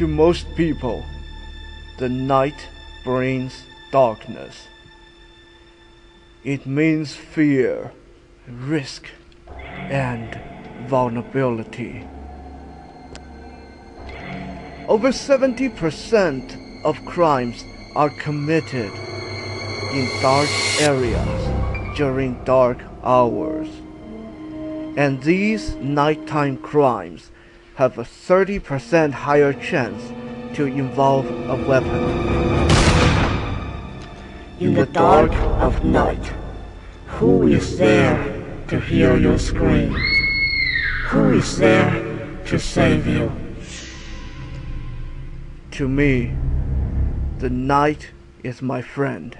To most people, the night brings darkness. It means fear, risk, and vulnerability. Over 70% of crimes are committed in dark areas during dark hours. And these nighttime crimes have a 30% higher chance to involve a weapon. In the dark of night, who is there to hear your scream? Who is there to save you? To me, the night is my friend.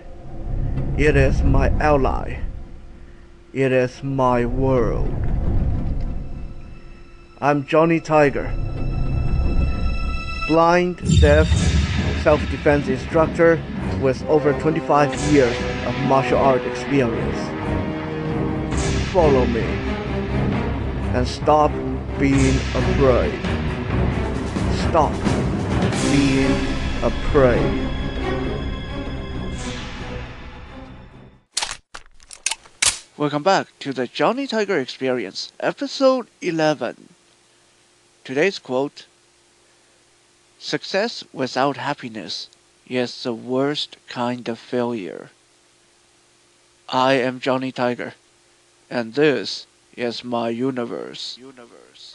It is my ally. It is my world. I'm Johnny Tiger, blind, deaf, self-defense instructor with over 25 years of martial art experience. Follow me and stop being afraid. Stop being a prey. Welcome back to the Johnny Tiger Experience, episode 11. Today's quote Success without happiness is the worst kind of failure. I am Johnny Tiger, and this is my universe. Universe.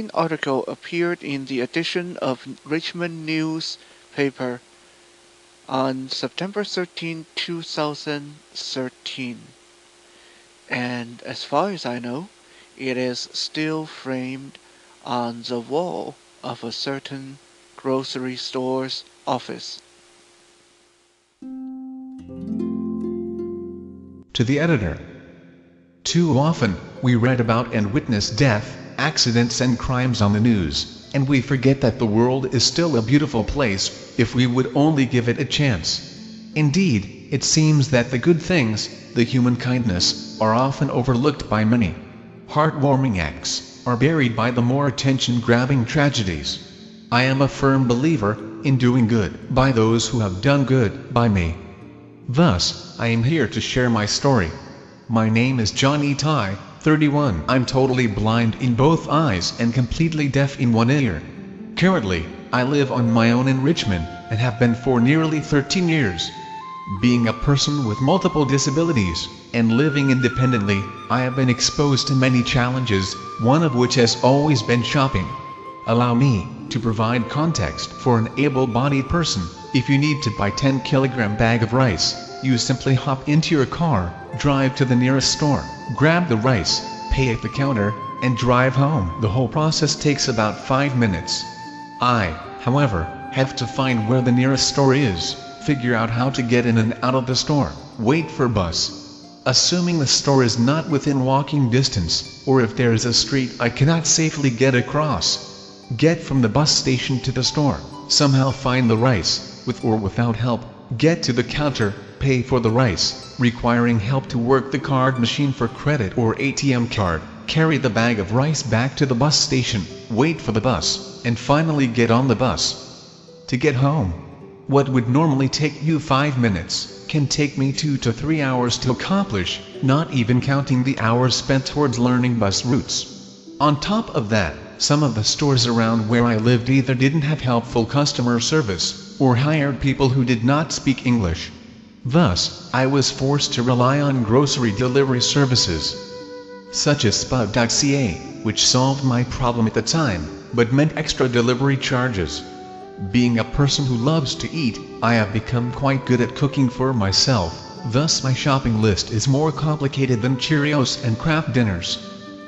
Following article appeared in the edition of Richmond newspaper on September 13, 2013. And as far as I know, it is still framed on the wall of a certain grocery store's office. To the editor. Too often, we read about and witness death, accidents and crimes on the news, and we forget that the world is still a beautiful place, if we would only give it a chance. Indeed, it seems that the good things, the human kindness, are often overlooked by many. Heartwarming acts are buried by the more attention-grabbing tragedies. I am a firm believer in doing good by those who have done good by me. Thus, I am here to share my story. My name is Johnny Tai, 31. I'm totally blind in both eyes and completely deaf in one ear. Currently, I live on my own in Richmond and have been for nearly 13 years. Being a person with multiple disabilities and living independently, I have been exposed to many challenges, one of which has always been shopping. Allow me to provide context for an able-bodied person. If you need to buy 10 kilogram bag of rice, you simply hop into your car, drive to the nearest store, grab the rice, pay at the counter, and drive home. The whole process takes about 5 minutes. I, however, have to find where the nearest store is, figure out how to get in and out of the store, wait for bus. Assuming the store is not within walking distance, or if there is a street I cannot safely get across. Get from the bus station to the store, somehow find the rice, with or without help, get to the counter, pay for the rice, requiring help to work the card machine for credit or ATM card, carry the bag of rice back to the bus station, wait for the bus, and finally get on the bus. To get home. What would normally take you 5 minutes, can take me 2 to 3 hours to accomplish, not even counting the hours spent towards learning bus routes. On top of that, some of the stores around where I lived either didn't have helpful customer service, or hired people who did not speak English. Thus, I was forced to rely on grocery delivery services, such as Spud.ca, which solved my problem at the time, but meant extra delivery charges. Being a person who loves to eat, I have become quite good at cooking for myself, thus my shopping list is more complicated than Cheerios and Kraft dinners.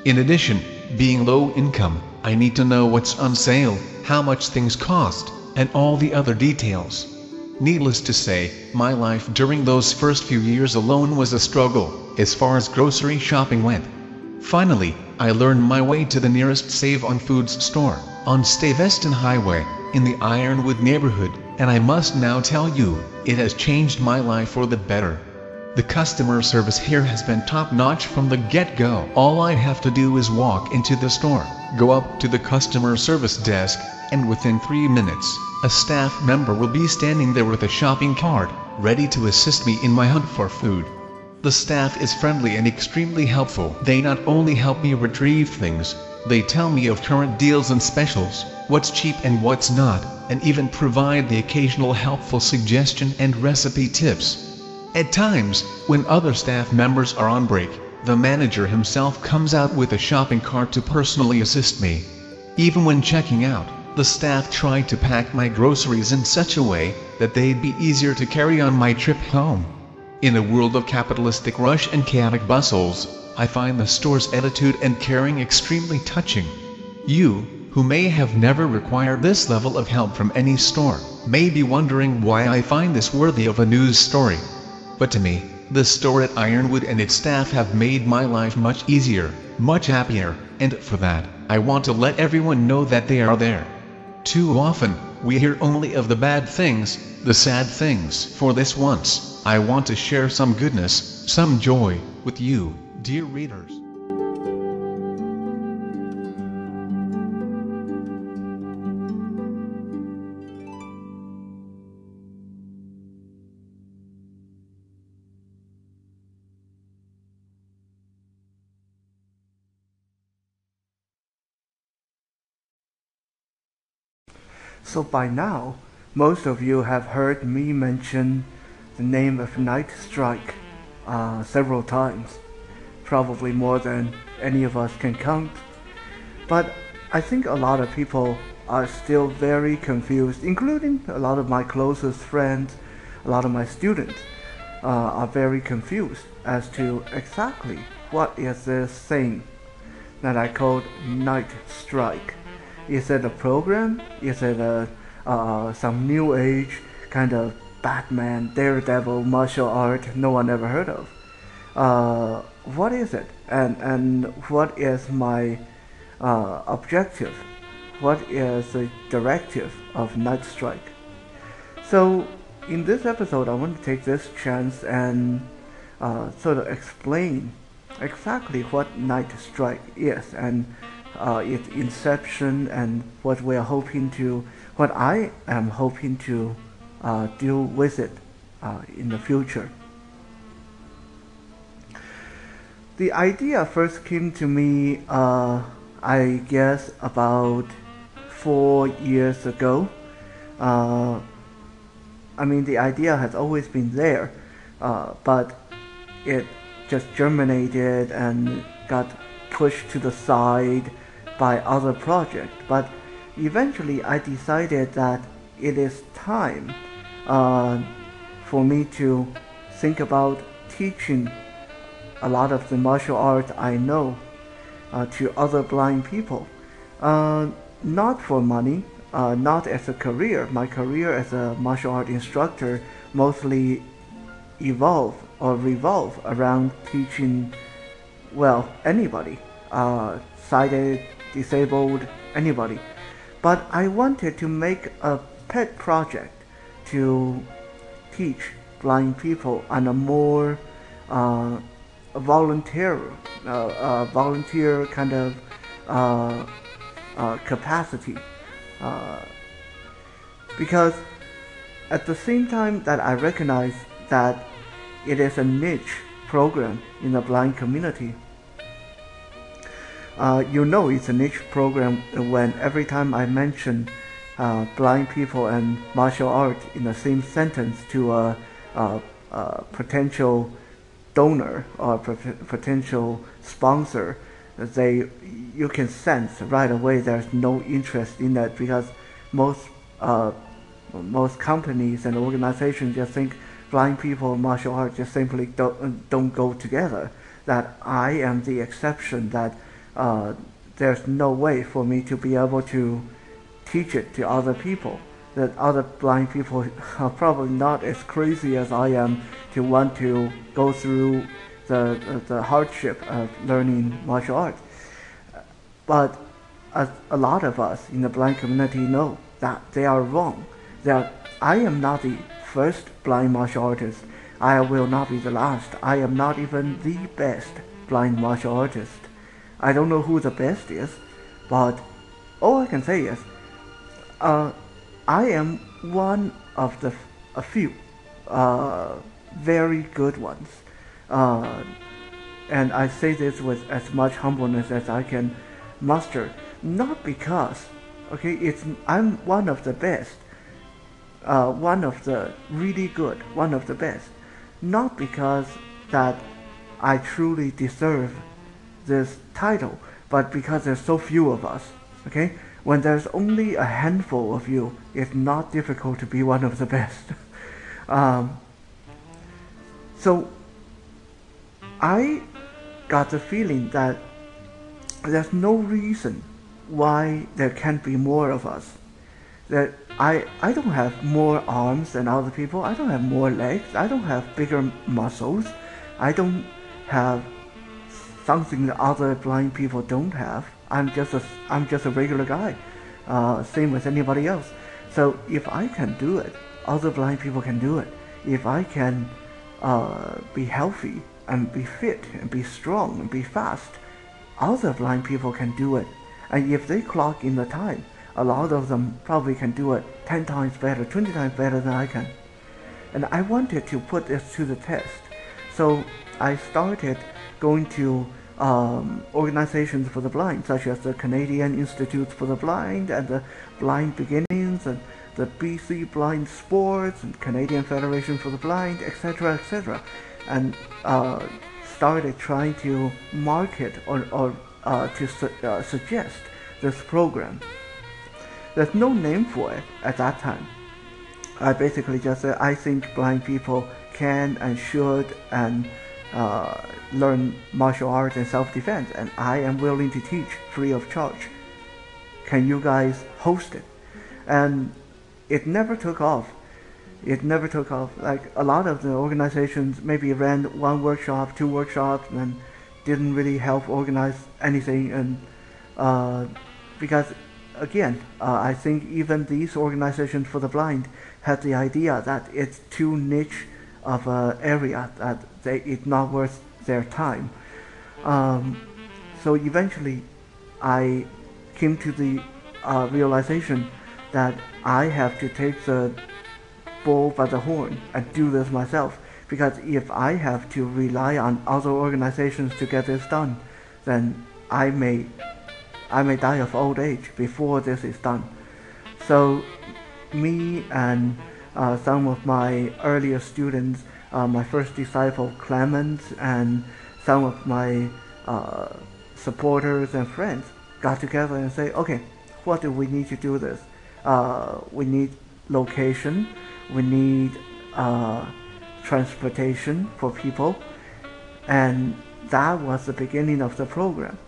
In addition, being low income, I need to know what's on sale, how much things cost, and all the other details. Needless to say, my life during those first few years alone was a struggle, as far as grocery shopping went. Finally, I learned my way to the nearest Save on Foods store, on Steveston Highway, in the Ironwood neighborhood, and I must now tell you, it has changed my life for the better. The customer service here has been top notch from the get-go. All I have to do is walk into the store, go up to the customer service desk, and within three minutes, a staff member will be standing there with a shopping cart, ready to assist me in my hunt for food. The staff is friendly and extremely helpful. They not only help me retrieve things, they tell me of current deals and specials, what's cheap and what's not, and even provide the occasional helpful suggestion and recipe tips. At times, when other staff members are on break, the manager himself comes out with a shopping cart to personally assist me. Even when checking out, the staff tried to pack my groceries in such a way that they'd be easier to carry on my trip home. In a world of capitalistic rush and chaotic bustles, I find the store's attitude and caring extremely touching. You, who may have never required this level of help from any store, may be wondering why I find this worthy of a news story. But to me, the store at Ironwood and its staff have made my life much easier, much happier, and for that, I want to let everyone know that they are there. Too often, we hear only of the bad things, the sad things. For this once, I want to share some goodness, some joy, with you, dear readers. So by now, most of you have heard me mention the name of Night Strike uh, several times, probably more than any of us can count. But I think a lot of people are still very confused, including a lot of my closest friends, a lot of my students uh, are very confused as to exactly what is this thing that I called Night Strike. Is it a program? Is it a uh, some new age kind of Batman, Daredevil, martial art no one ever heard of? Uh, what is it? And and what is my uh, objective? What is the directive of Night Strike? So in this episode, I want to take this chance and uh, sort of explain exactly what Night Strike is and uh, its inception and what we are hoping to, what I am hoping to uh, do with it uh, in the future. The idea first came to me, uh, I guess, about four years ago. Uh, I mean, the idea has always been there, uh, but it just germinated and got pushed to the side by other projects. But eventually, I decided that it is time uh, for me to think about teaching a lot of the martial arts I know uh, to other blind people. Uh, not for money, uh, not as a career. My career as a martial art instructor mostly evolve or revolve around teaching, well, anybody, uh, sighted, disabled, anybody. But I wanted to make a pet project to teach blind people on a more uh, volunteer, uh, uh, volunteer kind of uh, uh, capacity. Uh, because at the same time that I recognize that it is a niche program in the blind community, uh, you know it's a niche program when every time I mention uh, blind people and martial art in the same sentence to a, a, a potential donor or potential sponsor, they you can sense right away there's no interest in that because most uh, most companies and organizations just think blind people and martial arts just simply don't don't go together. That I am the exception. That uh, there's no way for me to be able to teach it to other people. That other blind people are probably not as crazy as I am to want to go through the, the, the hardship of learning martial arts. But as a lot of us in the blind community know that they are wrong. That I am not the first blind martial artist. I will not be the last. I am not even the best blind martial artist. I don't know who the best is, but all I can say is, uh, I am one of the a few uh, very good ones. Uh, and I say this with as much humbleness as I can muster. Not because, okay, it's I'm one of the best, uh, one of the really good, one of the best. Not because that I truly deserve this title, but because there's so few of us. Okay, when there's only a handful of you, it's not difficult to be one of the best. um, so I got the feeling that there's no reason why there can't be more of us. That I I don't have more arms than other people. I don't have more legs. I don't have bigger muscles. I don't have something that other blind people don't have. I'm just a I'm just a regular guy, uh, same as anybody else. So if I can do it, other blind people can do it. If I can uh, be healthy and be fit and be strong and be fast, other blind people can do it. And if they clock in the time, a lot of them probably can do it 10 times better, 20 times better than I can. And I wanted to put this to the test. So I started going to um, organizations for the blind, such as the Canadian Institute for the Blind and the Blind Beginnings and the BC Blind Sports and Canadian Federation for the Blind, etc., etc., and uh, started trying to market or, or uh, to su- uh, suggest this program. There's no name for it at that time. I basically just said I think blind people can and should and uh, learn martial arts and self-defense, and I am willing to teach free of charge. Can you guys host it? And it never took off. It never took off. Like a lot of the organizations maybe ran one workshop, two workshops, and didn't really help organize anything. And uh, because again, uh, I think even these organizations for the blind had the idea that it's too niche of an area that they, it's not worth their time. Um, so eventually, I came to the uh, realization that I have to take the bull by the horn and do this myself. Because if I have to rely on other organizations to get this done, then I may I may die of old age before this is done. So me and uh, some of my earlier students, uh, my first disciple Clement, and some of my uh, supporters and friends got together and say, okay, what do we need to do this? Uh, we need location, we need uh, transportation for people, and that was the beginning of the program.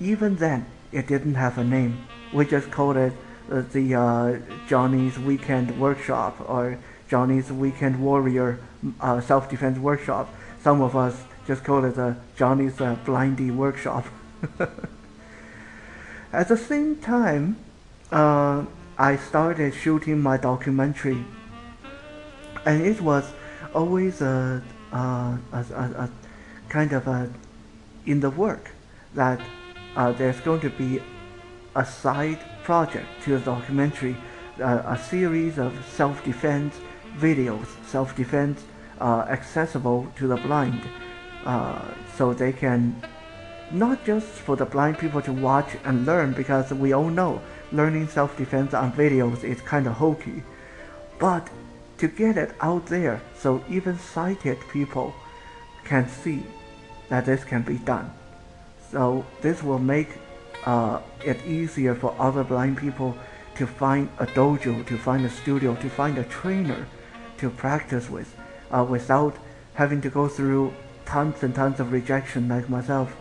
Even then, it didn't have a name. We just called it uh, the uh, Johnny's Weekend Workshop or Johnny's Weekend Warrior uh, Self-Defense Workshop. Some of us just call it the Johnny's uh, Blindy Workshop. At the same time, uh, I started shooting my documentary, and it was always a, a, a, a kind of a in the work that uh, there's going to be a side project to the documentary, uh, a series of self-defense videos, self-defense uh, accessible to the blind, uh, so they can not just for the blind people to watch and learn, because we all know learning self-defense on videos is kind of hokey, but to get it out there so even sighted people can see that this can be done. So this will make uh, it easier for other blind people to find a dojo, to find a studio, to find a trainer to practice with, uh, without having to go through tons and tons of rejection like myself.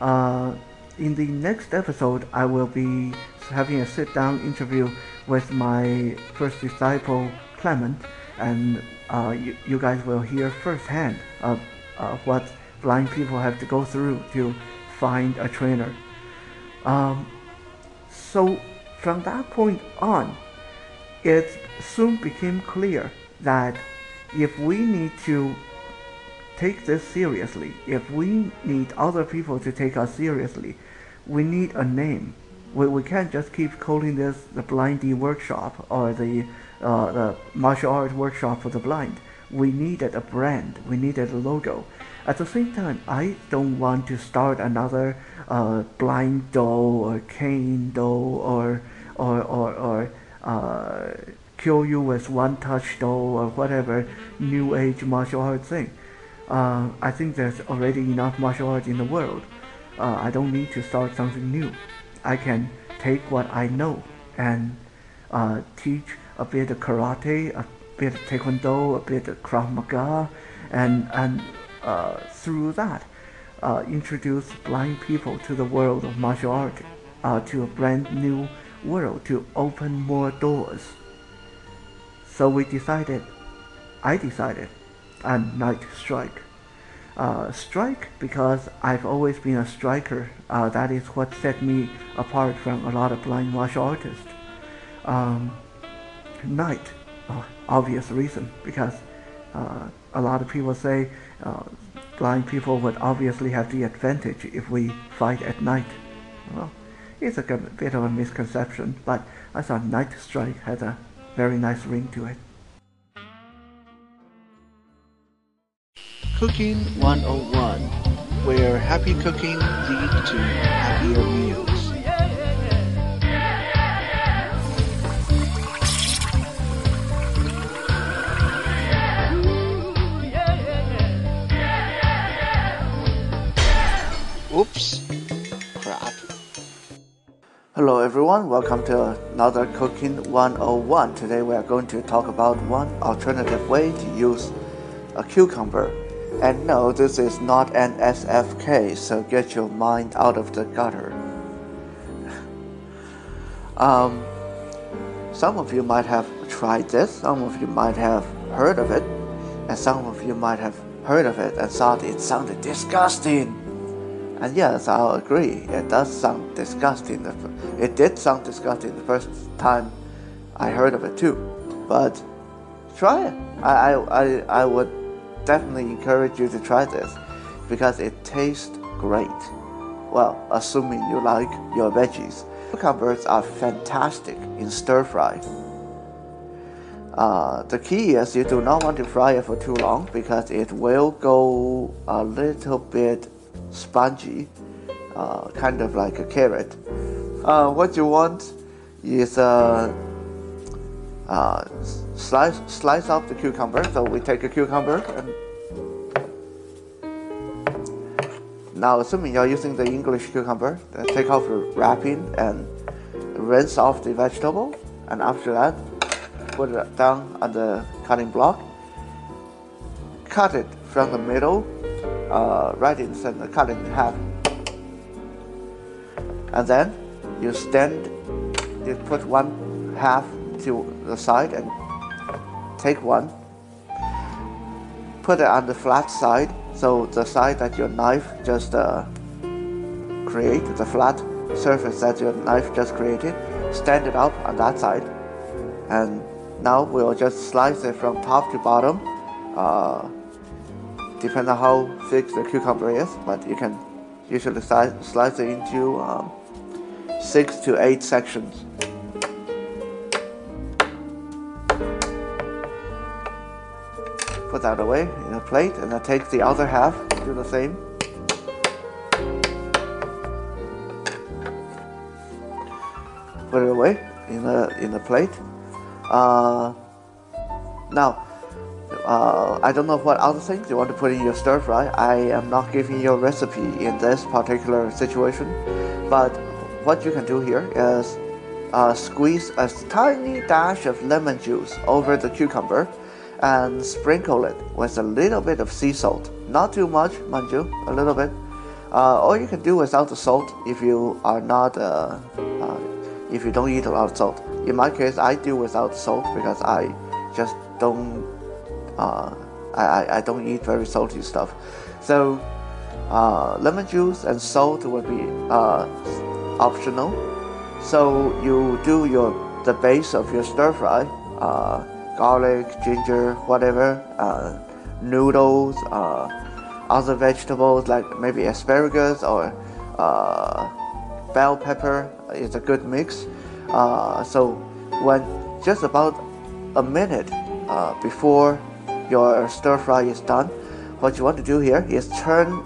Uh, in the next episode, I will be having a sit-down interview with my first disciple, Clement, and uh, you, you, guys will hear firsthand of what blind people have to go through to find a trainer. Um, so from that point on, it soon became clear that if we need to take this seriously, if we need other people to take us seriously, we need a name. We, we can't just keep calling this the Blindy Workshop or the, uh, the martial arts workshop for the blind. We needed a brand. We needed a logo. At the same time, I don't want to start another uh, blind do or cane do or or or, or uh, kill you with one touch do or whatever new age martial art thing. Uh, I think there's already enough martial arts in the world. Uh, I don't need to start something new. I can take what I know and uh, teach a bit of karate, a bit of taekwondo, a bit of krav maga, and and uh, through that, uh, introduce blind people to the world of martial art, uh, to a brand new world, to open more doors. So we decided, I decided, and Night Strike. Uh, strike because I've always been a striker. Uh, that is what set me apart from a lot of blind martial artists. Um, night, oh, obvious reason because uh, a lot of people say uh, blind people would obviously have the advantage if we fight at night. Well, it's a bit of a misconception, but I thought Night Strike had a very nice ring to it. Cooking 101, where happy cooking leads to happier meals. Hello everyone, welcome to another Cooking 101. Today we are going to talk about one alternative way to use a cucumber. And no, this is not an SFK, so get your mind out of the gutter. um, some of you might have tried this, some of you might have heard of it, and some of you might have heard of it and thought it sounded disgusting. And yes, I'll agree, it does sound disgusting. It did sound disgusting the first time I heard of it too. But try it. I, I, I would definitely encourage you to try this because it tastes great. Well, assuming you like your veggies. Cucumbers are fantastic in stir fry. Uh, the key is you do not want to fry it for too long because it will go a little bit spongy, uh, kind of like a carrot. Uh, what you want is uh, uh, slice slice off the cucumber. So we take a cucumber and now assuming you're using the English cucumber, take off the wrapping and rinse off the vegetable, and after that, put it down on the cutting block. Cut it from the middle uh, right in the center, cut in half. And then you stand, you put one half to the side and take one, put it on the flat side, so the side that your knife just uh, create, the flat surface that your knife just created, stand it up on that side, and now we'll just slice it from top to bottom. Uh, depending on how thick the cucumber is, but you can usually slice, slice it into um, six to eight sections. Put that away in a plate, and then take the other half, do the same. Put it away in a in a plate. Uh, now uh, I don't know what other things you want to put in your stir fry. I am not giving you a recipe in this particular situation, but what you can do here is uh, squeeze a tiny dash of lemon juice over the cucumber and sprinkle it with a little bit of sea salt. Not too much, mind you, a little bit. Uh, or you can do without the salt if you are not, uh, uh, if you don't eat a lot of salt. In my case, I do without salt because I just don't uh, I, I don't eat very salty stuff. So uh, lemon juice and salt will be uh, optional. So you do your the base of your stir fry, uh, garlic, ginger, whatever, uh, noodles, uh, other vegetables like maybe asparagus or bell pepper is a good mix. so when just about a minute before your stir fry is done, what you want to do here is turn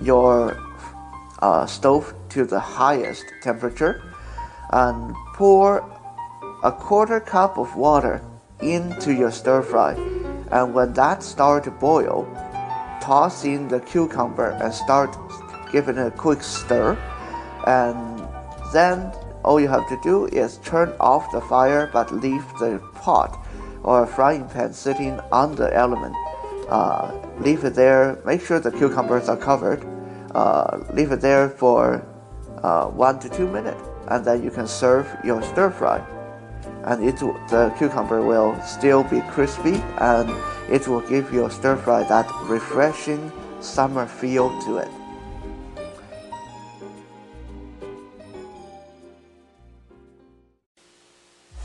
your uh, stove to the highest temperature and pour a quarter cup of water into your stir fry. And when that starts to boil, toss in the cucumber and start giving it a quick stir. And then all you have to do is turn off the fire but leave the pot or a frying pan sitting on the element. Uh, leave it there. Make sure the cucumbers are covered. Uh, leave it there for uh, one to two minutes, and then you can serve your stir fry. And it the cucumber will still be crispy, and it will give your stir fry that refreshing summer feel to it.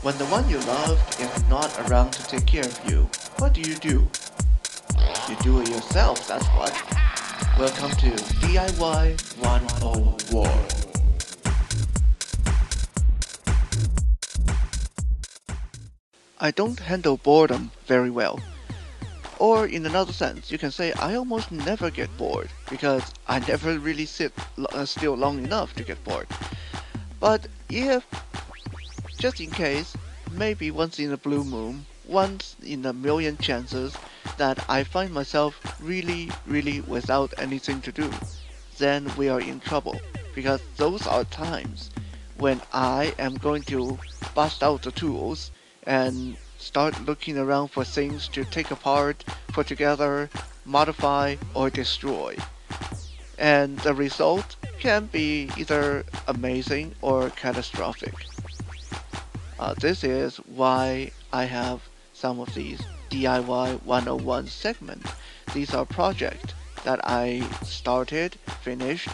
When the one you loved is not around to take care of you, what do you do? You do it yourself, that's what. Welcome to DIY 101. I don't handle boredom very well. Or in another sense, you can say I almost never get bored because I never really sit uh, still long enough to get bored. But if just in case, maybe once in a blue moon, once in a million chances, that I find myself really, really without anything to do. then we are in trouble because those are times when I am going to bust out the tools and start looking around for things to take apart, put together, modify, or destroy. And the result can be either amazing or catastrophic. Uh, this is why I have some of these DIY 101 segments. These are projects that I started, finished,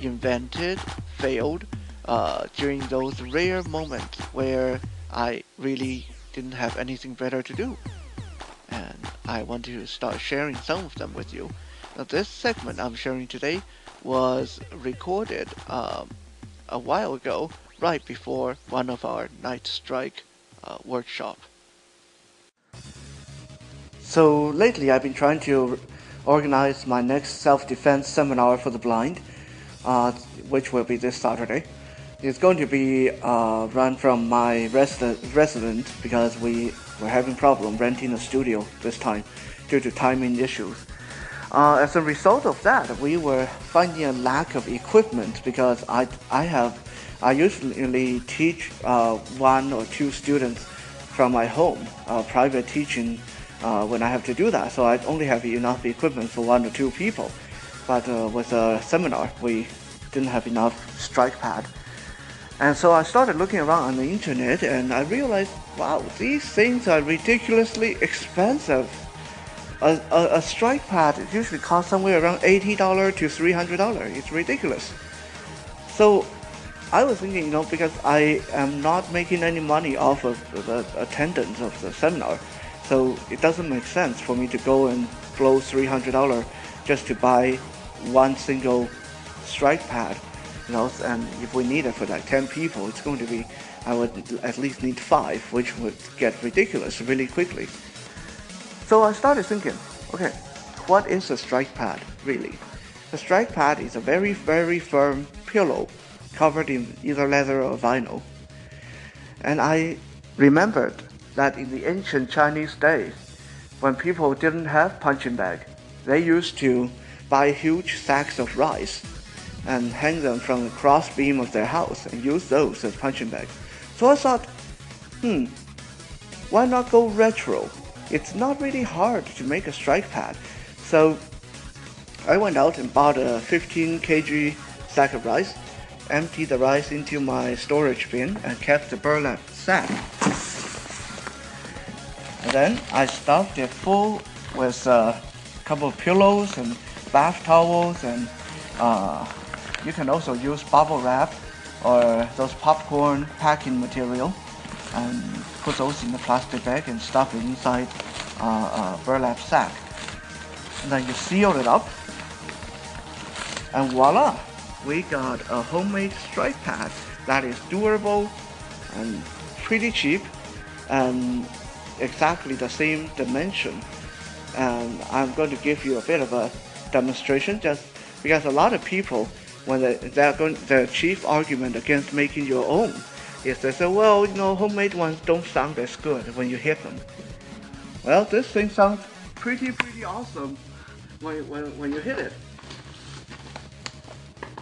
invented, failed uh, during those rare moments where I really didn't have anything better to do. And I want to start sharing some of them with you. Now, this segment I'm sharing today was recorded um, a while ago, right before one of our night strike uh, workshop. So lately, I've been trying to organize my next self-defense seminar for the blind, uh, which will be this Saturday. It's going to be uh, run from my resident, resident because we were having problem renting a studio this time due to timing issues. Uh, as a result of that, we were finding a lack of equipment because I, I have I usually teach uh, one or two students from my home, uh, private teaching uh, when I have to do that. So I only have enough equipment for one or two people. But uh, with a seminar, we didn't have enough strike pad. And so I started looking around on the internet and I realized, wow, these things are ridiculously expensive. A, a, a strike pad usually costs somewhere around $80 to $300. It's ridiculous. So I was thinking, you know, because I am not making any money off of the attendance of the seminar, so it doesn't make sense for me to go and blow $300 just to buy one single strike pad you know, and if we need it for like 10 people, it's going to be, I would at least need five, which would get ridiculous really quickly. So I started thinking, okay, what is a strike pad really? A strike pad is a very, very firm pillow covered in either leather or vinyl. And I remembered that in the ancient Chinese days, when people didn't have punching bag, they used to buy huge sacks of rice and hang them from the cross beam of their house and use those as punching bags. So I thought, hmm, why not go retro? It's not really hard to make a strike pad. So I went out and bought a 15 kg sack of rice, emptied the rice into my storage bin, and kept the burlap sack. And then I stuffed it full with a couple of pillows and bath towels and uh, you can also use bubble wrap or those popcorn packing material and put those in the plastic bag and stuff it inside uh, a burlap sack. And then you seal it up and voila, we got a homemade strike pad that is durable and pretty cheap and exactly the same dimension. And I'm going to give you a bit of a demonstration just because a lot of people when they, they're going, their chief argument against making your own is they say, well, you know, homemade ones don't sound as good when you hit them. Well, this thing sounds pretty, pretty awesome when, when, when you hit it.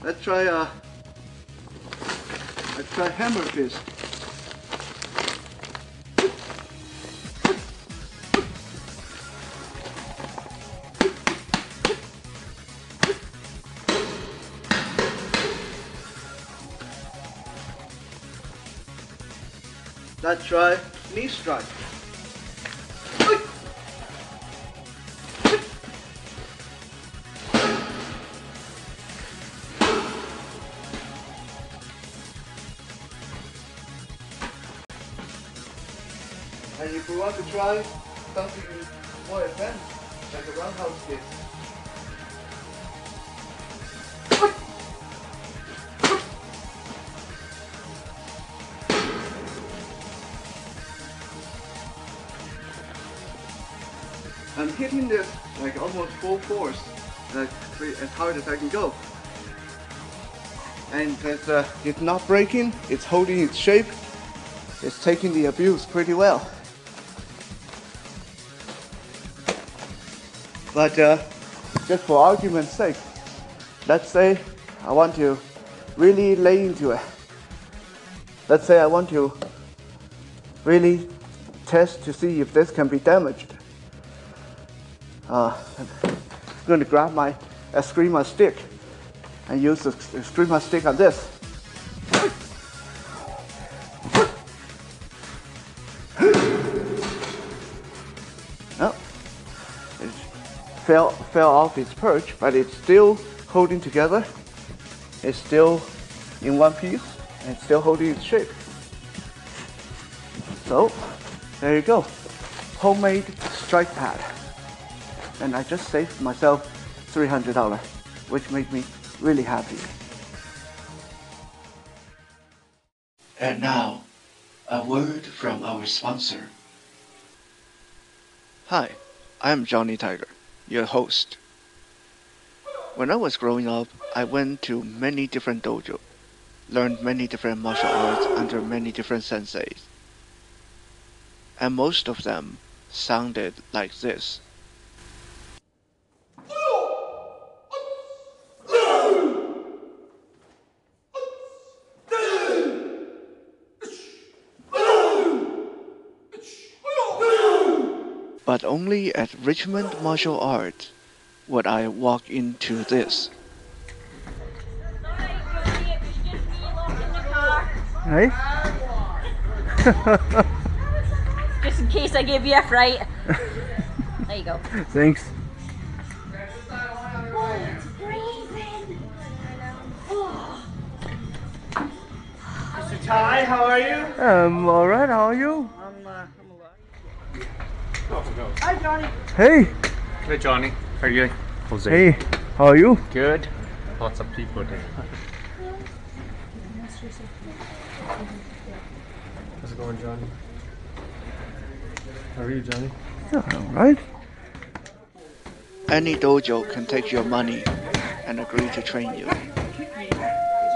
Let's try, uh, let's try hammer fist. Let's try knee strike. Want to try something more advanced, like a roundhouse kick, I'm hitting this like almost full force, like as hard as I can go. And uh, it's not breaking, it's holding its shape, it's taking the abuse pretty well. But uh, just for argument's sake, let's say I want to really lay into it. Let's say I want to really test to see if this can be damaged. Uh, I'm going to grab my Eskrima stick and use the Eskrima stick on this. Fell, fell off its perch, but it's still holding together. It's still in one piece and still holding its shape. So, there you go. Homemade strike pad. And I just saved myself $300, which made me really happy. And now, a word from our sponsor. Hi, I'm Johnny Tiger, your host. When I was growing up, I went to many different dojo, learned many different martial arts under many different senseis. And most of them sounded like this. But only at Richmond Martial Arts would I walk into this. Hey? Just in case I give you a fright. there you go. Thanks. Hi, how are you? I'm alright, how are you? I'm, uh, I'm alive. Hi, Johnny. Hey! Hey, Johnny. How are you? Jose. Hey, how are you? Good. Lots of people there. How's it going, Johnny? How are you, Johnny? Yeah, Alright. Any dojo can take your money and agree to train you,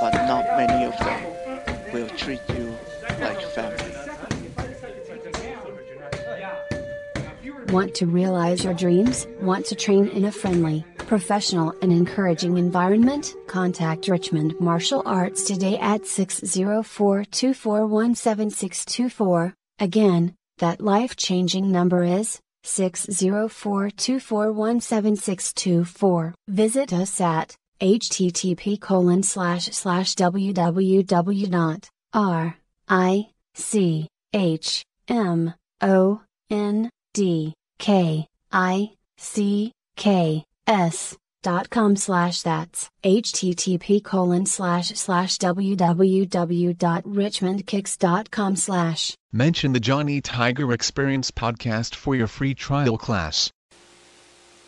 but not many of them will treat you like family. Want to realize your dreams? Want to train in a friendly, professional, and encouraging environment? Contact Richmond Martial Arts today at 604 241 7624. Again, that life changing number is 604 241 7624. Visit us at http colon slash slash www dot r i c h m o n d k i c k s dot com slash that's http colon slash slash www dot richmondkicks dot com slash Mention the Johnny Tiger Experience podcast for your free trial class.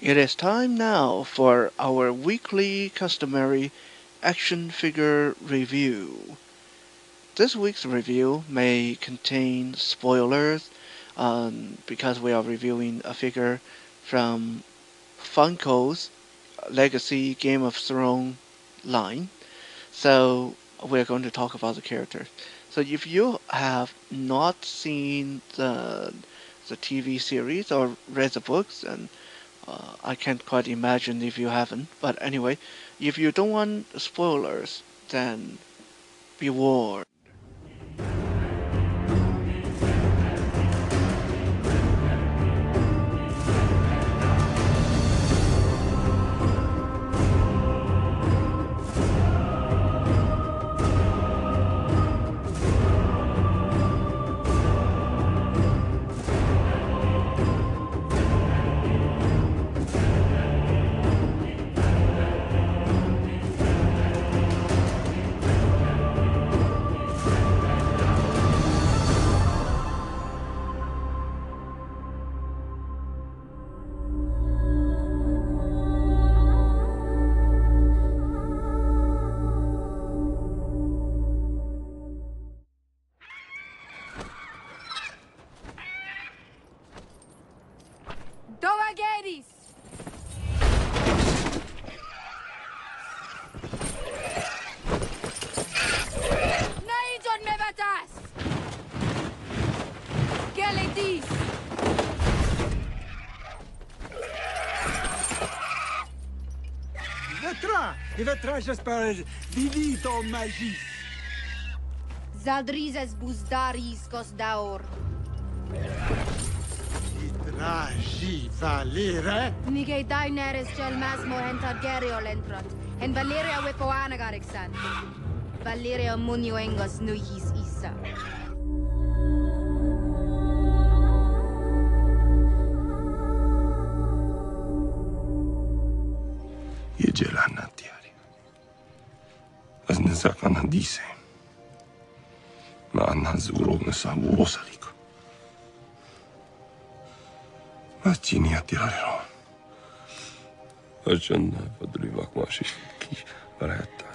It is time now for our weekly customary action figure review. This week's review may contain spoilers um, because we are reviewing a figure from Funko's Legacy Game of Thrones line. So we're going to talk about the character. So if you have not seen the the TV series or read the books, and uh, I can't quite imagine if you haven't. But anyway, if you don't want spoilers, then be warned. I vetrages per divito magis. Zaldrizes buzdaris daur. Ragi valere? Nige daineris gel masmo en targerio lentrot. En Valeria wipoana garixan. Valeria munio engos nuhis isa. Jedzielana tiari. أذنزاك عن هديسة ما عن هزورو نسعب وصليك ما تيني يا أجنة فضلي معك ماشي كي برهتها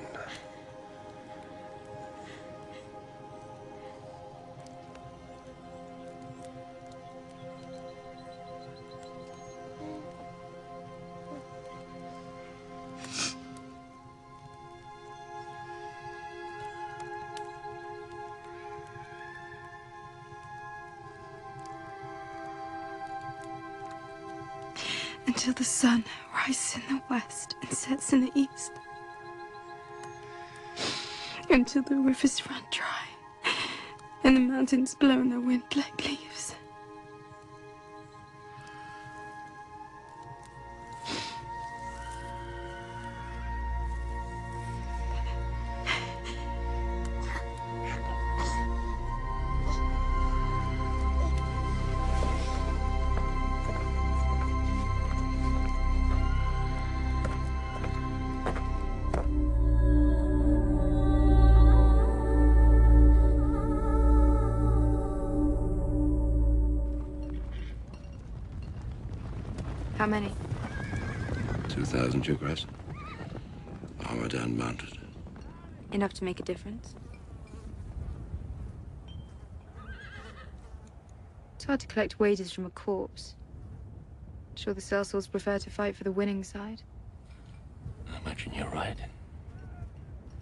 Until the rivers run dry and the mountains blow in the wind like leaves. 2,000 Jugras. Armored and mounted. Enough to make a difference? It's hard to collect wages from a corpse. Sure the sellswords prefer to fight for the winning side. I imagine you're right.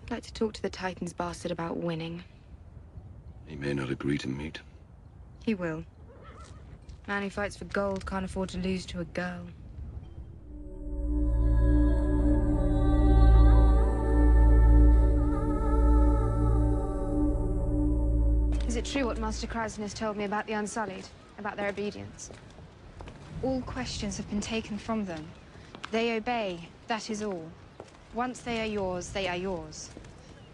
I'd like to talk to the Titans bastard about winning. He may not agree to meet. He will. Man who fights for gold can't afford to lose to a girl. It true what Master Kraznys has told me about the Unsullied? About their obedience? All questions have been taken from them. They obey, that is all. Once they are yours, they are yours.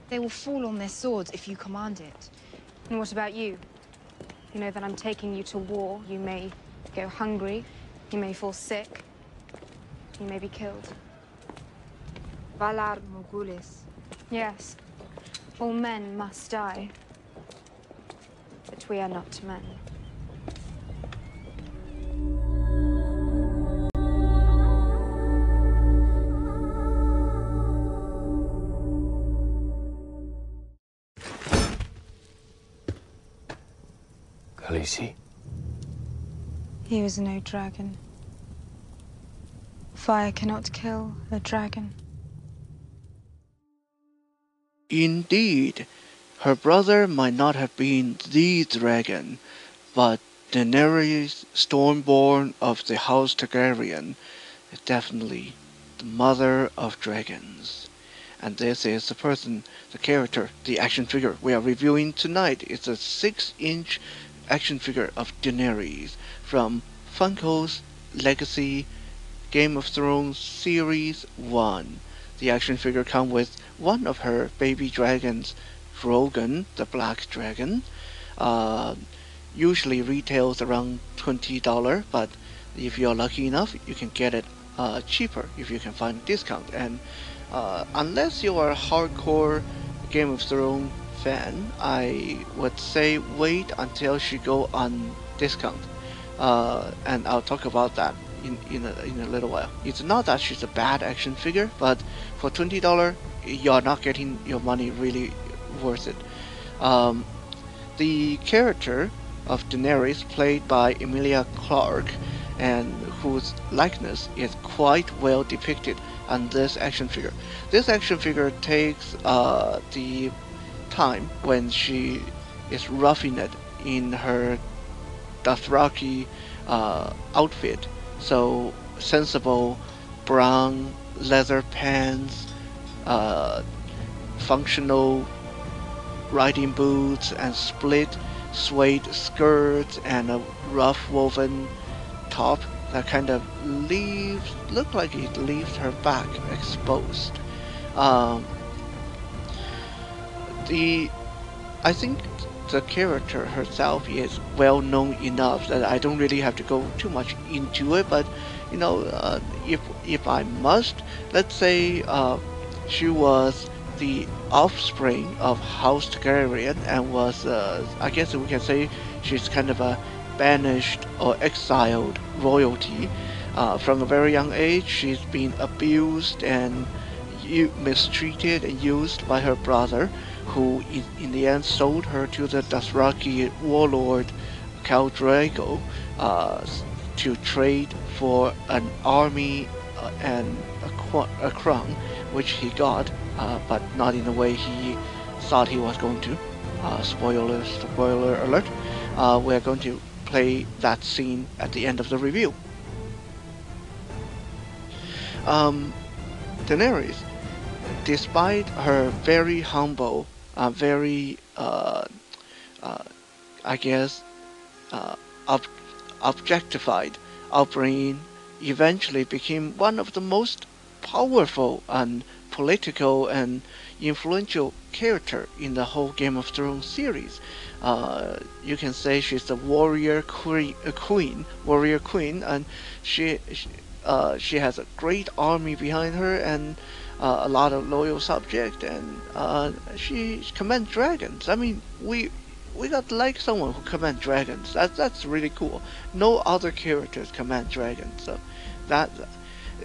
They will fall on their swords if you command it. And what about you? You know that I'm taking you to war. You may go hungry. You may fall sick. You may be killed. Valar Morgulis. Yes. All men must die. But we are not men. Khaleesi? He was no dragon. Fire cannot kill a dragon. Indeed, her brother might not have been the dragon, but Daenerys, Stormborn of the House Targaryen, is definitely the mother of dragons. And this is the person, the character, the action figure we are reviewing tonight. It's a 6 inch action figure of Daenerys from Funko's Legacy Game of Thrones Series 1. The action figure comes with one of her baby dragons, Drogon, the black dragon. Uh, usually retails around $20, but if you're lucky enough, you can get it uh, cheaper if you can find a discount. And uh, unless you are a hardcore Game of Thrones fan, I would say wait until she go on discount. Uh, and I'll talk about that in in a, in a little while. It's not that she's a bad action figure, but for twenty dollar, you're not getting your money really worth it. Um, the character of Daenerys, played by Emilia Clarke, and whose likeness is quite well depicted on this action figure. This action figure takes uh, the time when she is roughing it in her Dothraki uh, outfit. So sensible, brown leather pants, uh, functional riding boots, and split suede skirts and a rough woven top that kind of leaves look like it leaves her back exposed. Um, the I think the character herself is well known enough that I don't really have to go too much into it. But you know, uh, if if I must, let's say uh, she was the offspring of House Targaryen and was, uh, I guess we can say, she's kind of a banished or exiled royalty. Uh, from a very young age, she's been abused and mistreated and used by her brother who in, in the end sold her to the Dothraki warlord Khal Drogo uh, to trade for an army uh, and a, a, crown, which he got, uh, but not in the way he thought he was going to. Uh, spoiler, spoiler alert. Uh, we're going to play that scene at the end of the review. Um, Daenerys, despite her very humble uh, very, uh, uh, I guess, ob- objectified upbringing eventually became one of the most powerful and political and influential character in the whole Game of Thrones series. Uh, you can say she's the warrior queen, queen warrior queen, and she she, uh, she has a great army behind her, and uh, a lot of loyal subjects, and uh, she commands dragons. I mean, we we got like someone who commands dragons. That that's really cool. No other characters command dragons, so that.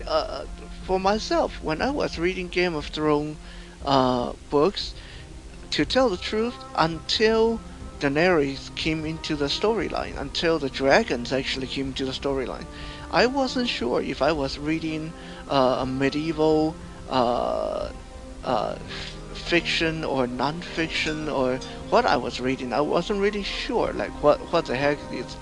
Uh, for myself, when I was reading Game of Thrones uh, books, to tell the truth, until Daenerys came into the storyline, until the dragons actually came into the storyline, I wasn't sure if I was reading uh, a medieval uh, uh, fiction or non-fiction or what I was reading. I wasn't really sure, like what what the heck is,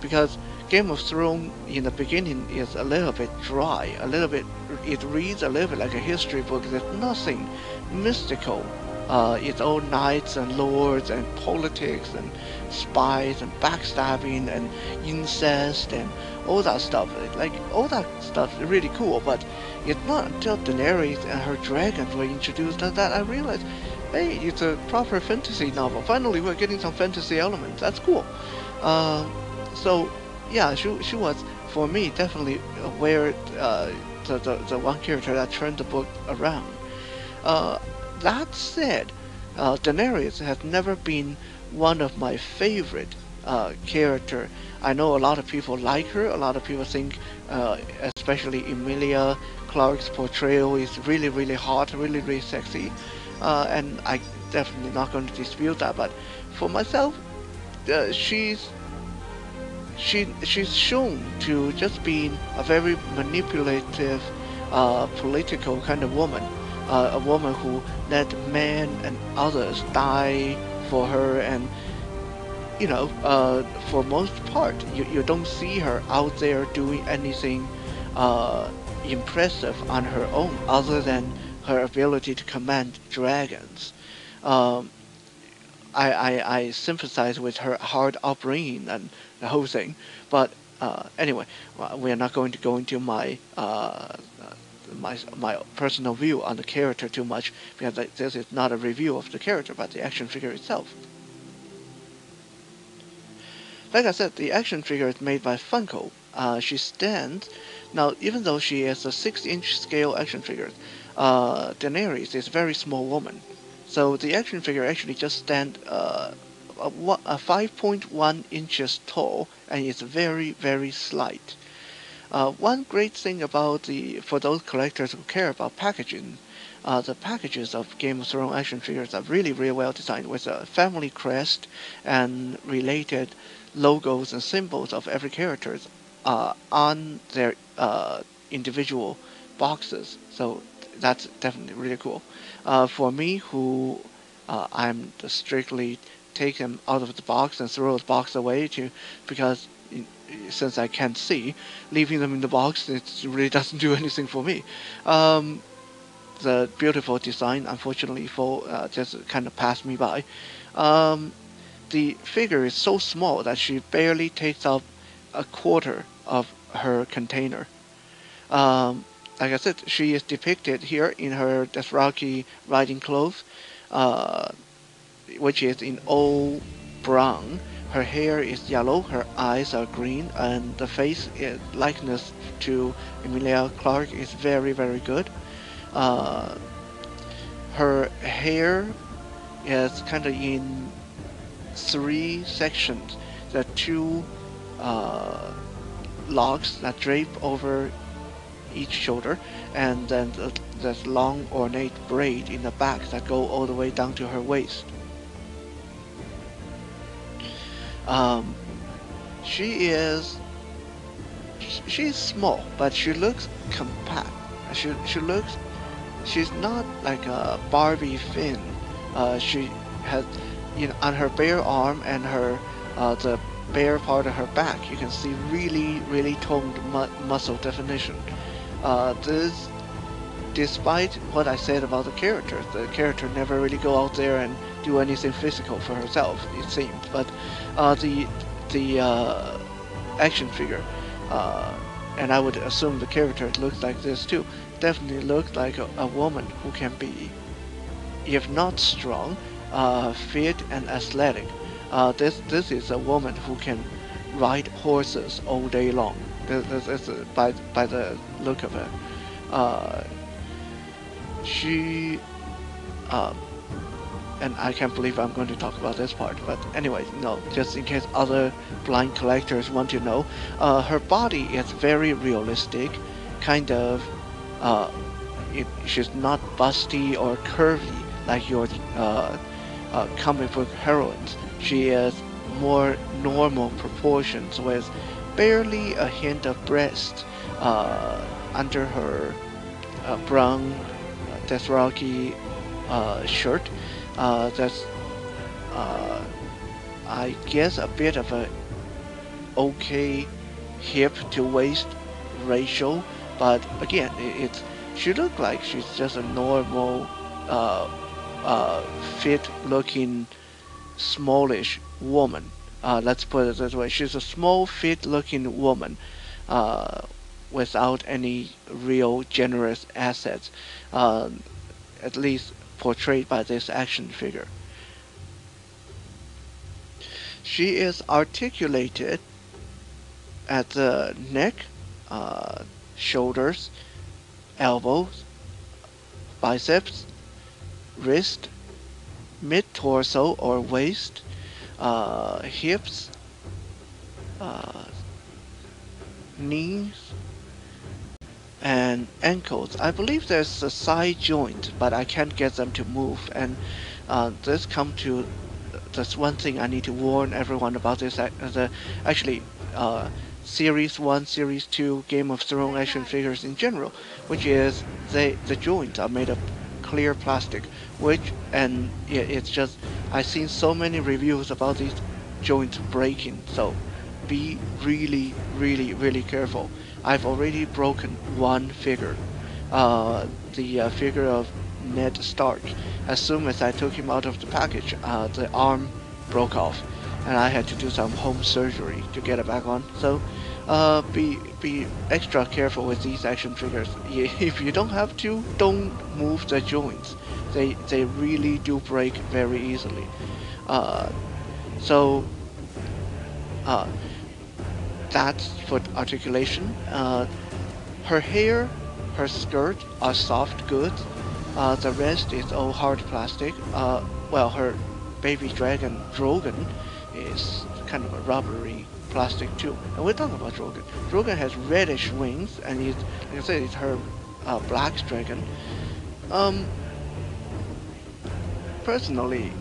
because Game of Thrones in the beginning is a little bit dry, a little bit. It reads a little bit like a history book. There's nothing mystical. Uh, it's all knights and lords and politics and spies and backstabbing and incest and all that stuff. Like all that stuff is really cool, but it's not until Daenerys and her dragons were introduced that I realized, hey, it's a proper fantasy novel. Finally, we're getting some fantasy elements. That's cool. Uh, so, yeah, she, she was for me definitely where uh, the, the the one character that turned the book around. Uh, that said, uh, Daenerys has never been one of my favorite uh, character. I know a lot of people like her. A lot of people think, uh, especially Emilia Clarke's portrayal is really, really hot, really, really sexy. Uh, and I definitely not going to dispute that. But for myself, uh, she's she she's shown to just being a very manipulative, uh, political kind of woman. Uh, a woman who let men and others die for her and you know, uh, for most part, you, you don't see her out there doing anything uh, impressive on her own other than her ability to command dragons. Um, I, I, I sympathize with her hard upbringing and the whole thing, but uh, anyway, we are not going to go into my uh, my my personal view on the character too much because this is not a review of the character but the action figure itself. Like I said, the action figure is made by Funko. Uh, she stands now, even though she is a six-inch scale action figure, uh, Daenerys is a very small woman, so the action figure actually just stands uh, a, a 5.1 inches tall and it's very very slight. Uh, one great thing about the for those collectors who care about packaging, uh, the packages of Game of Thrones action figures are really really well designed with a family crest and related logos and symbols of every character uh, on their uh, individual boxes. So that's definitely really cool. Uh, for me, who uh, I'm strictly take them out of the box and throw the box away to because since I can't see, leaving them in the box it really doesn't do anything for me. Um, the beautiful design, unfortunately, for uh, just kind of passed me by. Um, the figure is so small that she barely takes up a quarter of her container. Um, like I said, she is depicted here in her Dothraki riding clothes, uh, which is in all brown. Her hair is yellow, her eyes are green, and the face is, likeness to Emilia Clarke is very, very good. Uh, her hair is kind of in three sections. Are two uh, locks that drape over each shoulder, and then the, there's long ornate braid in the back that go all the way down to her waist. Um, she is she's small, but she looks compact. She she looks she's not like a Barbie Finn. Uh, she has you know on her bare arm and her uh, the bare part of her back you can see really really toned mu muscle definition. Uh, this despite what I said about the character, the character never really go out there and do anything physical for herself, it seems. But uh, the the uh, action figure, uh, and I would assume the character looks like this too, definitely looks like a, a woman who can be, if not strong, uh, fit and athletic. Uh, this this is a woman who can ride horses all day long. By by the look of her. Uh, she um, and I can't believe I'm going to talk about this part, but anyway, no, just in case other blind collectors want to know, uh, her body is very realistic, kind of, uh, it, she's not busty or curvy like your uh, uh, comic book heroines. She is more normal proportions with barely a hint of breast uh, under her uh, brown Dothraki uh, shirt. Uh, that's, uh, I guess, a bit of a okay hip to waist ratio, but again, it, it's she look like she's just a normal, uh, uh, fit-looking, smallish woman. Uh, let's put it this way: she's a small, fit-looking woman. Uh, without any real generous assets, uh, at least portrayed by this action figure. She is articulated at the neck, uh, shoulders, elbows, biceps, wrist, mid torso or waist, uh, hips, uh, knees, and ankles. I believe there's a side joint, but I can't get them to move. And uh, this come to that's one thing I need to warn everyone about this. Uh, the actually uh, Series One, Series Two, Game of Thrones action figures in general, which is they the joints are made of clear plastic, which and it's just I've seen so many reviews about these joints breaking. So be really, really, really careful. I've already broken one figure, uh, the uh, figure of Ned Stark. As soon as I took him out of the package, uh, the arm broke off, and I had to do some home surgery to get it back on. So, uh, be be extra careful with these action figures. If you don't have to, don't move the joints. They they really do break very easily. Uh, so, uh, that's for articulation. Uh, her hair, her skirt are soft goods. Uh, the rest is all hard plastic. Uh, well, her baby dragon Drogon is kind of a rubbery plastic too. And we're talking about Drogon. Drogon has reddish wings, and he's, like I said, it's her uh, black dragon. Um, personally,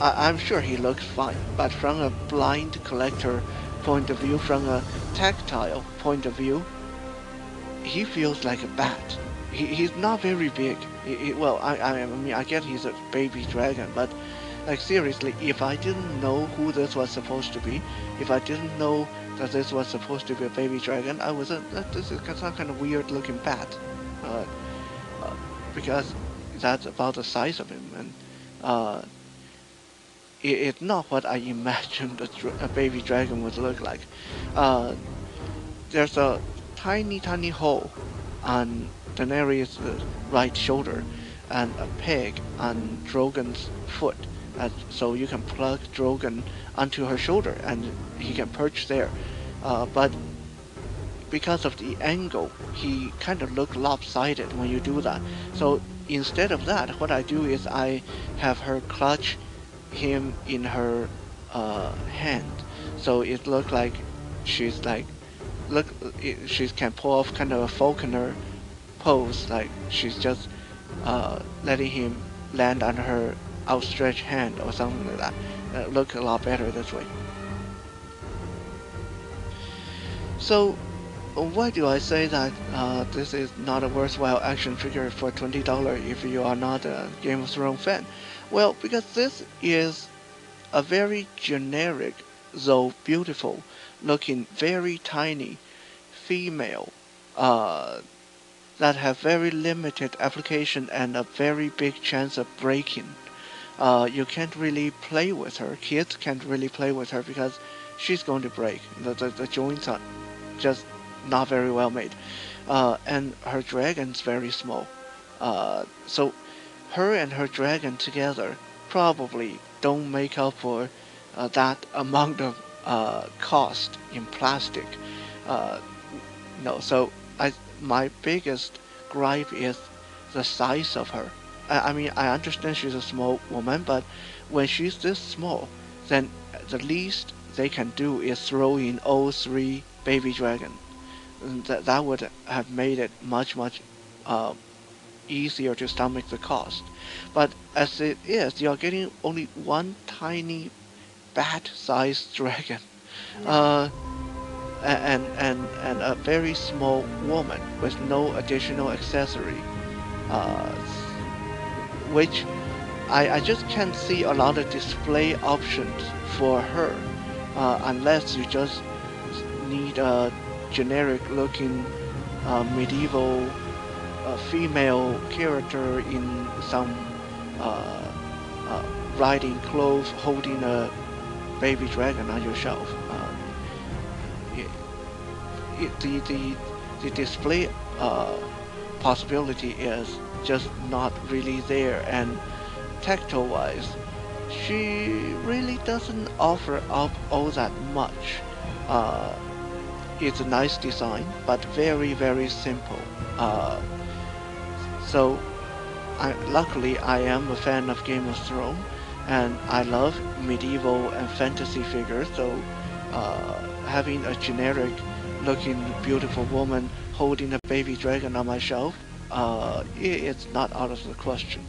I, I'm sure he looks fine, but from a blind collector point of view, from a tactile point of view, he feels like a bat. He, he's not very big. He, he, well, I, I, mean, I get he's a baby dragon, but like seriously, if I didn't know who this was supposed to be, if I didn't know that this was supposed to be a baby dragon, I was that this is some kind of weird looking bat, uh, uh, because that's about the size of him, and uh, it, it's not what I imagined a, a, baby dragon would look like. Uh, there's a tiny, tiny hole on Daenerys' right shoulder, and a peg on Drogon's foot. Uh, so you can plug Drogon onto her shoulder and he can perch there. Uh, but because of the angle, he kind of look lopsided when you do that. So instead of that, what I do is I have her clutch him in her uh, hand, so it look like she's like look she can pull off kind of a falconer pose, like she's just uh, letting him land on her outstretched hand or something like that. Uh, look a lot better this way. So why do I say that uh, this is not a worthwhile action figure for $20 if you are not a Game of Thrones fan? Well, because this is a very generic, though beautiful, looking very tiny female uh, that have very limited application and a very big chance of breaking. Uh, you can't really play with her. Kids can't really play with her because she's going to break. The, the, the joints are just not very well made. Uh, and her dragon's very small. Uh, so her and her dragon together probably don't make up for uh, that amount of uh, cost in plastic. Uh, no, so I my biggest gripe is the size of her. I, I mean, I understand she's a small woman, but when she's this small, then the least they can do is throw in all three baby dragon. That that would have made it much much uh, easier to stomach the cost. But as it is, you're getting only one tiny bat-sized dragon. Uh, and, and, and a very small woman with no additional accessory, uh, which I, I just can't see a lot of display options for her uh, unless you just need a generic looking uh, medieval uh, female character in some uh, uh, riding clothes holding a baby dragon on your shelf. It, the, the, the display uh, possibility is just not really there. And tactile wise she really doesn't offer up all that much. Uh, it's a nice design but very very simple. Uh, so I, luckily I am a fan of Game of Thrones and I love medieval and fantasy figures. So uh, having a generic looking beautiful woman holding a baby dragon on my shelf, uh, it's not out of the question.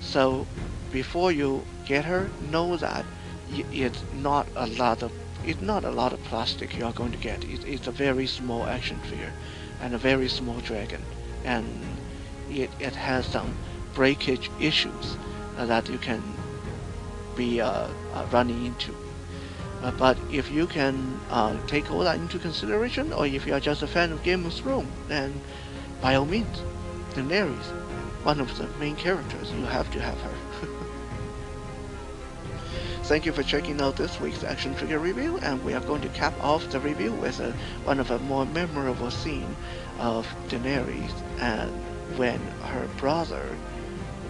So before you get her, know that it's not a lot of it's not a lot of plastic you are going to get. It, it's a very small action figure and a very small dragon, and it, it has some breakage issues uh, that you can be uh, uh running into. Uh, but if you can uh, take all that into consideration, or if you are just a fan of Game of Thrones, then by all means, Daenerys, one of the main characters, you have to have her. Thank you for checking out this week's action figure review, and we are going to cap off the review with a, one of a more memorable scene of Daenerys and when her brother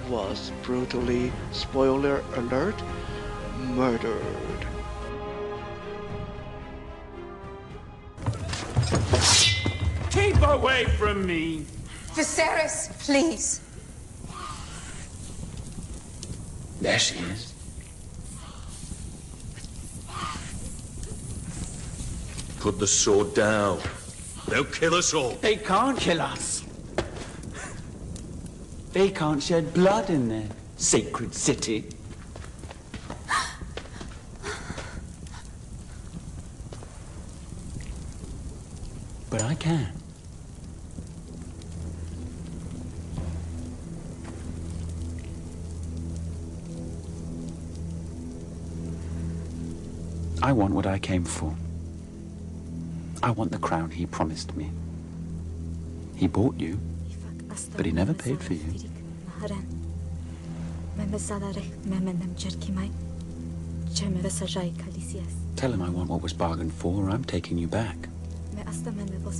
was brutally, spoiler alert, murdered. Keep away from me! Viserys, please. There she is. Put the sword down. They'll kill us all. They can't kill us. They can't shed blood in their sacred city. But I can. I want what I came for. I want the crown he promised me. He bought you, but he never paid for you. Tell him I want what was bargained for, or I'm taking you back.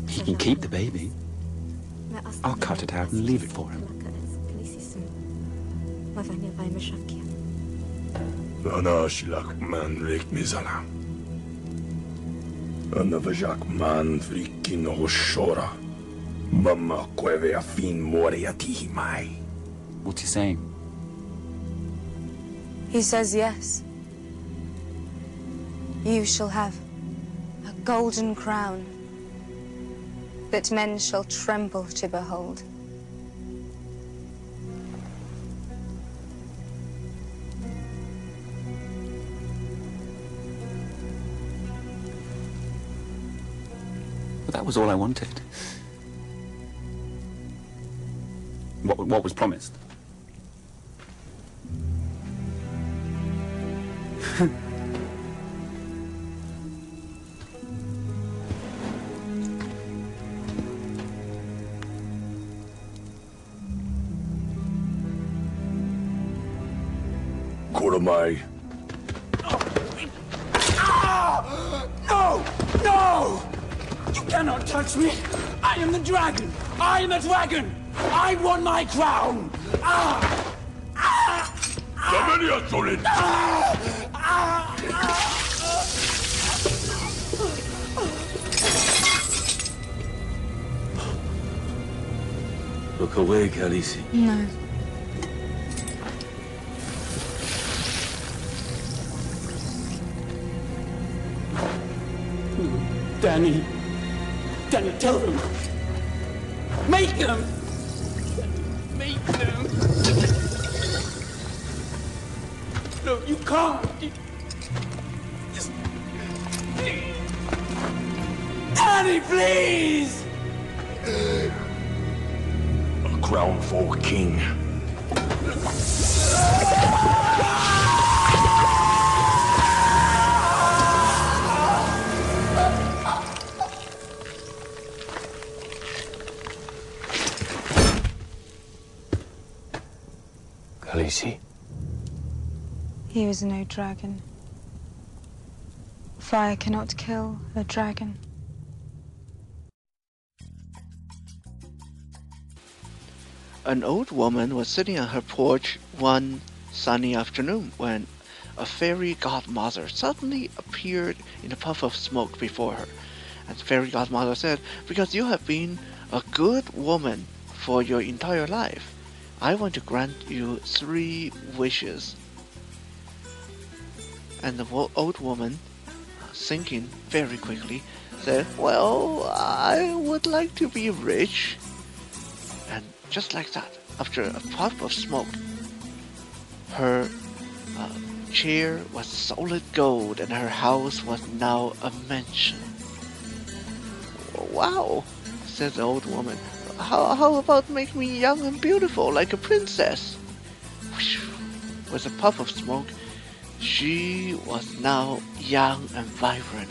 He can keep the baby. I'll cut it out and leave it for him. Ana shilak man rik mizala. Ana man frikin hoshora. Mama kweve afin moriati mai. What's he saying? He says yes. You shall have a golden crown that men shall tremble to behold. Was all I wanted. What, what was promised? the dragon! I won my crown! Ah! ah! ah! Zamenia solid. Ah! Look away, Khaleesi. No. Dany. Dany, tell them. Make them. Make them. No, you can't. Just... Dany, please! A crown for a king. He was no dragon. Fire cannot kill a dragon. An old woman was sitting on her porch one sunny afternoon when a fairy godmother suddenly appeared in a puff of smoke before her. And the fairy godmother said, Because you have been a good woman for your entire life, I want to grant you three wishes. And the old woman, thinking very quickly, said, Well, I would like to be rich. And just like that, after a puff of smoke, her uh, chair was solid gold and her house was now a mansion. Wow, said the old woman. How, how about make me young and beautiful like a princess? With a puff of smoke, she was now young and vibrant,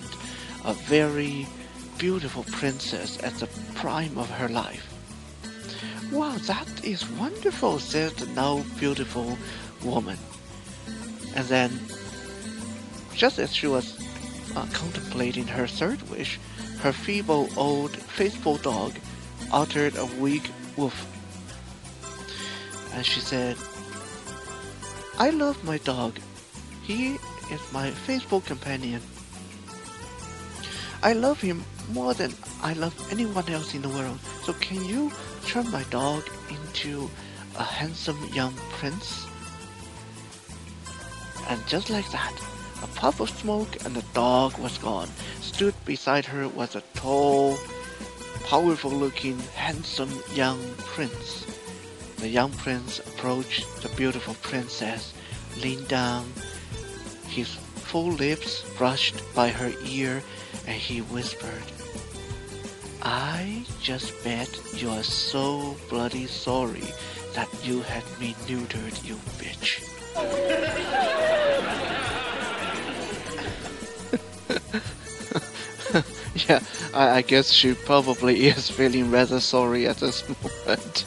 a very beautiful princess at the prime of her life. Wow, that is wonderful, said the now beautiful woman. And then, just as she was uh, contemplating her third wish, her feeble old faithful dog uttered a weak woof. And she said, I love my dog. He is my faithful companion. I love him more than I love anyone else in the world. So can you turn my dog into a handsome young prince? And just like that, a puff of smoke and the dog was gone. Stood beside her was a tall, powerful looking, handsome young prince. The young prince approached the beautiful princess, leaned down, his full lips brushed by her ear, and he whispered, I just bet you're so bloody sorry that you had me neutered, you bitch. yeah, I, I guess she probably is feeling rather sorry at this moment.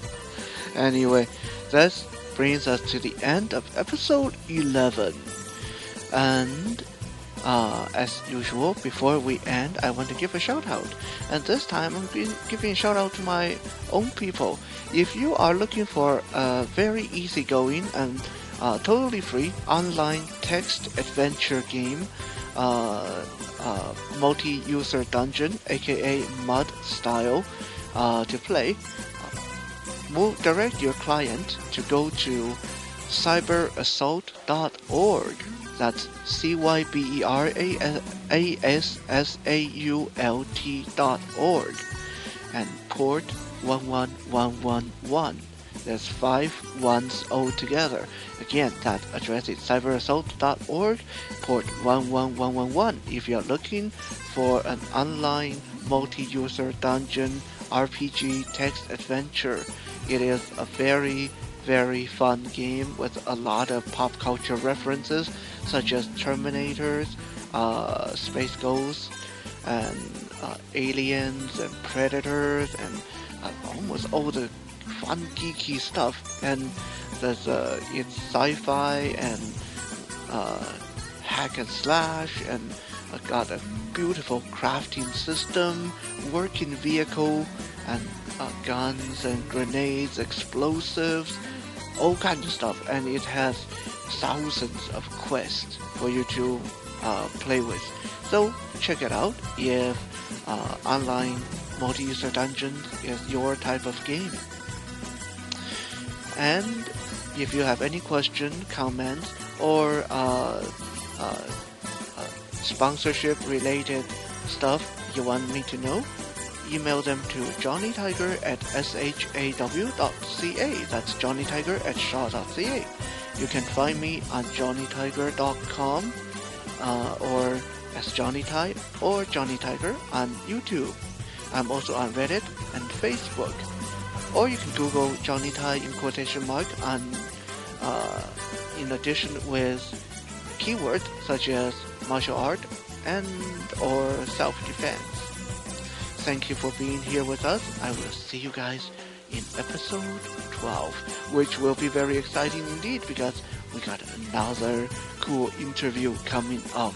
anyway, that brings us to the end of episode 11. And uh, as usual, before we end, I want to give a shout out. And this time, I'm giving a shout out to my own people. If you are looking for a very easygoing and uh, totally free online text adventure game, uh, uh multi-user dungeon, aka MUD style, uh, to play, move, direct your client to go to cyberassault.org that's C Y B E R A S S A U L T dot org and port 11111. There's five ones all together. Again, that address is cyberassault.org, port 11111. If you're looking for an online multi-user dungeon RPG text adventure, it is a very very fun game with a lot of pop culture references such as Terminators, uh, Space Ghosts, and uh, Aliens and Predators and uh, almost all the fun geeky stuff. And there's uh, it's sci-fi and uh, hack and slash and uh, got a beautiful crafting system, working vehicle, and uh, guns and grenades, explosives, all kinds of stuff. And it has thousands of quests for you to uh, play with. So check it out if uh, online multi-user dungeons is your type of game. And if you have any question, comments, or uh, uh, uh sponsorship related stuff you want me to know, email them to johnnytiger at shaw.ca. That's johnnytiger at shaw.ca. You can find me on johnnytiger.com uh, or as Johnny Ty or Johnny Tiger on YouTube. I'm also on Reddit and Facebook. Or you can Google Johnny Ty in quotation mark on uh, in addition with keywords such as martial art and or self-defense. Thank you for being here with us. I will see you guys in episode 12, which will be very exciting indeed because we got another cool interview coming up.